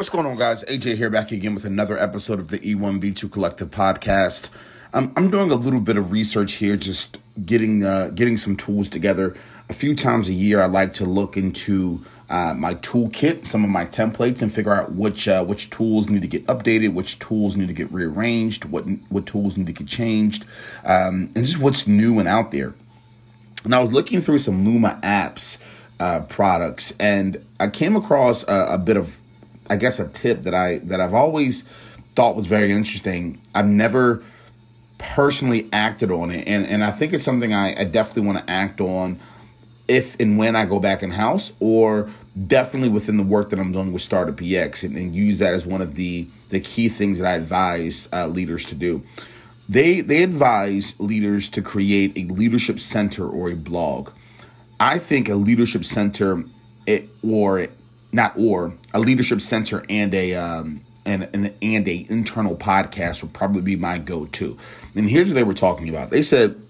What's going on, guys? AJ here back again with another episode of the E1B2 Collective podcast. I'm doing a little bit of research here, just getting uh, getting some tools together. A few times a year, I like to look into uh, my toolkit, some of my templates, and figure out which uh, which tools need to get updated, which tools need to get rearranged, what what tools need to get changed, um, and just what's new and out there. And I was looking through some Luma apps uh, products, and I came across a, a bit of I guess a tip that I that I've always thought was very interesting. I've never personally acted on it, and and I think it's something I, I definitely want to act on if and when I go back in house, or definitely within the work that I'm doing with Startup EX, and, and use that as one of the the key things that I advise uh, leaders to do. They they advise leaders to create a leadership center or a blog. I think a leadership center it, or not or a leadership center and a um, and, and and a internal podcast would probably be my go-to. And here's what they were talking about. They said,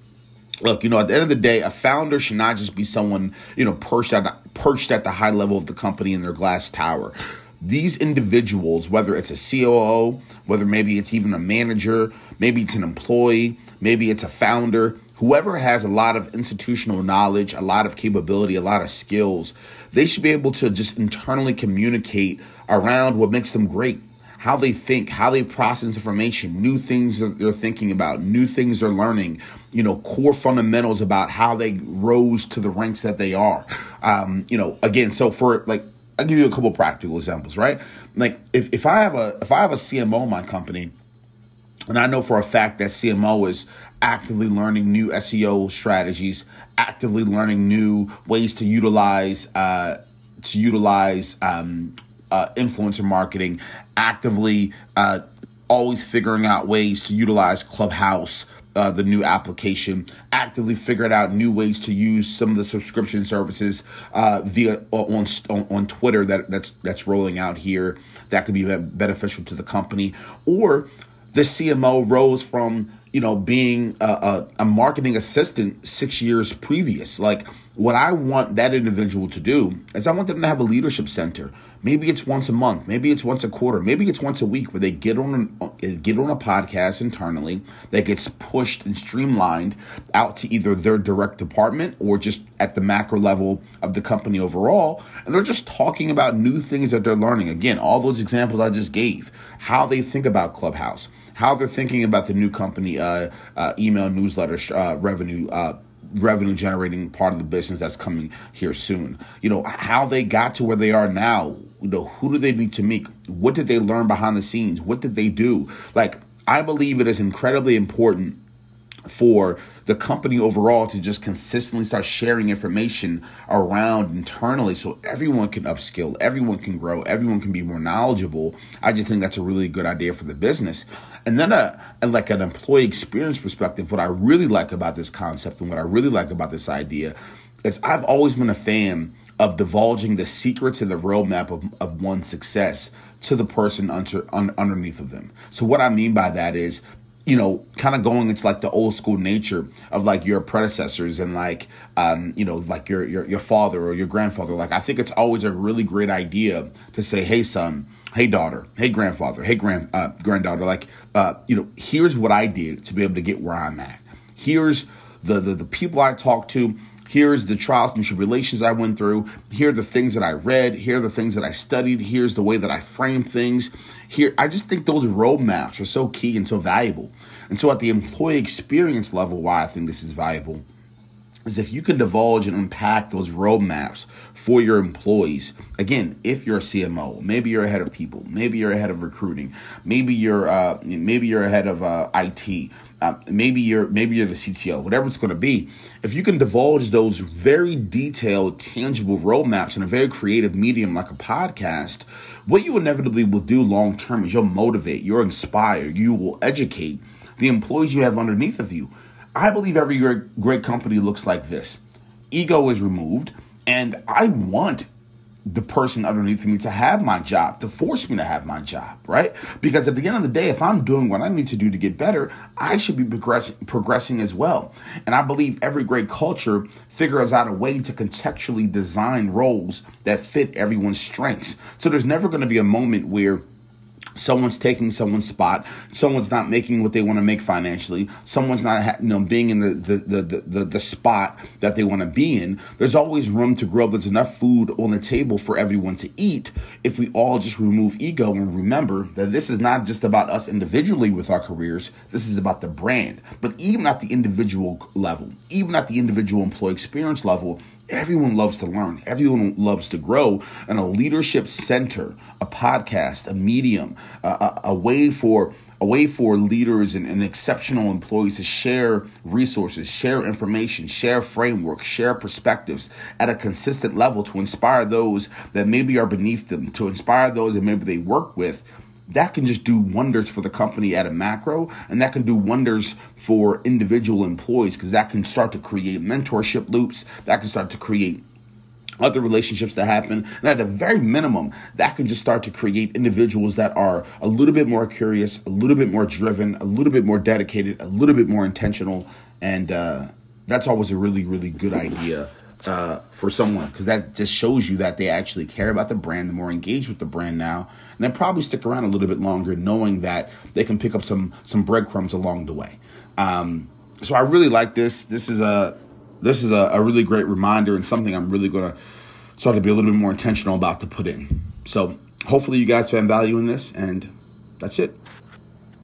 "Look, you know, at the end of the day, a founder should not just be someone you know perched at perched at the high level of the company in their glass tower." These individuals, whether it's a COO, whether maybe it's even a manager, maybe it's an employee, maybe it's a founder, whoever has a lot of institutional knowledge, a lot of capability, a lot of skills, they should be able to just internally communicate around what makes them great. How they think, how they process information, new things they're thinking about, new things they're learning, you know, core fundamentals about how they rose to the ranks that they are. Um, you know, again, so for like, I'll give you a couple practical examples, right? Like if, if I have a if I have a CMO in my company, and I know for a fact that CMO is actively learning new SEO strategies, actively learning new ways to utilize uh, to utilize um, uh, influencer marketing, actively uh, always figuring out ways to utilize Clubhouse. Uh, the new application, actively figuring out new ways to use some of the subscription services uh, via on, on, on Twitter that that's that's rolling out here that could be beneficial to the company, or the CMO rose from you know being a, a, a, marketing assistant six years previous. Like what I want that individual to do is I want them to have a leadership center. Maybe it's once a month, maybe it's once a quarter, maybe it's once a week where they get on uh, get on a podcast internally that gets pushed and streamlined out to either their direct department or just at the macro level of the company overall, and they're just talking about new things that they're learning. Again, all those examples I just gave, how they think about Clubhouse how they're thinking about the new company uh, uh, email newsletter uh, revenue uh, revenue generating part of the business that's coming here soon. You know, how they got to where they are now. You know, who do they need to meet? What did they learn behind the scenes? What did they do? Like, I believe it is incredibly important for the company overall to just consistently start sharing information around internally so everyone can upskill, everyone can grow, everyone can be more knowledgeable. I just think that's a really good idea for the business. And then, a, uh, like an employee experience perspective, what I really like about this concept and what I really like about this idea is I've always been a fan of divulging the secrets and the roadmap of, of one's success to the person under, un, underneath of them. So, what I mean by that is you know, kind of going into like the old school nature of like your predecessors and like, um, you know, like your, your your father or your grandfather. Like, I think it's always a really great idea to say, "Hey, son, hey, daughter, hey, grandfather, hey, grand uh, granddaughter." Like, uh, you know, here's what I did to be able to get where I'm at. Here's the the, the people I talked to Here's the trials and tribulations I went through. Here are the things that I read. Here are the things that I studied. Here's the way that I framed things. Here, I just think those roadmaps are so key and so valuable. And so, at the employee experience level, why I think this is valuable is if you can divulge and unpack those roadmaps for your employees. Again, if you're a CMO, maybe you're ahead of people, maybe you're ahead of recruiting, maybe you're uh, maybe you're ahead of uh, IT uh, maybe you're maybe you're the CTO, whatever it's going to be. If you can divulge those very detailed, tangible roadmaps in a very creative medium like a podcast, what you inevitably will do long term is you'll motivate, you'll inspire, you will educate the employees you have underneath of you. I believe every great company looks like this. Ego is removed, and I want the person underneath me to have my job, to force me to have my job, right? Because at the end of the day, if I'm doing what I need to do to get better, I should be progressing, progressing as well. And I believe every great culture figures out a way to contextually design roles that fit everyone's strengths. So there's never going to be a moment where someone's taking someone's spot. Someone's not making what they want to make financially. Someone's not you know being in the the the, the, the spot that they want to be in. There's always room to grow. There's enough food on the table for everyone to eat if we all just remove ego and remember that this is not just about us individually with our careers. This is about the brand. But even at the individual level even at the individual employee experience level Everyone loves to learn. Everyone loves to grow. And a leadership center, a podcast, a medium, a, a, a way for a way for leaders and, and, exceptional employees to share resources, share information, share frameworks, share perspectives at a consistent level to inspire those that maybe are beneath them, to inspire those that maybe they work with that can just do wonders for the company at a macro and that can do wonders for individual employees because that can start to create mentorship loops that can start to create other relationships that happen and at a very minimum that can just start to create individuals that are a little bit more curious a little bit more driven a little bit more dedicated a little bit more intentional and uh, that's always a really really good idea uh, for someone because that just shows you that they actually care about the brand, the more engaged with the brand now, and they probably stick around a little bit longer, knowing that they can pick up some some breadcrumbs along the way. Um, so I really like this. This is a this is a, a really great reminder and something I'm really going to start to be a little bit more intentional about to put in. So hopefully you guys found value in this, and that's it.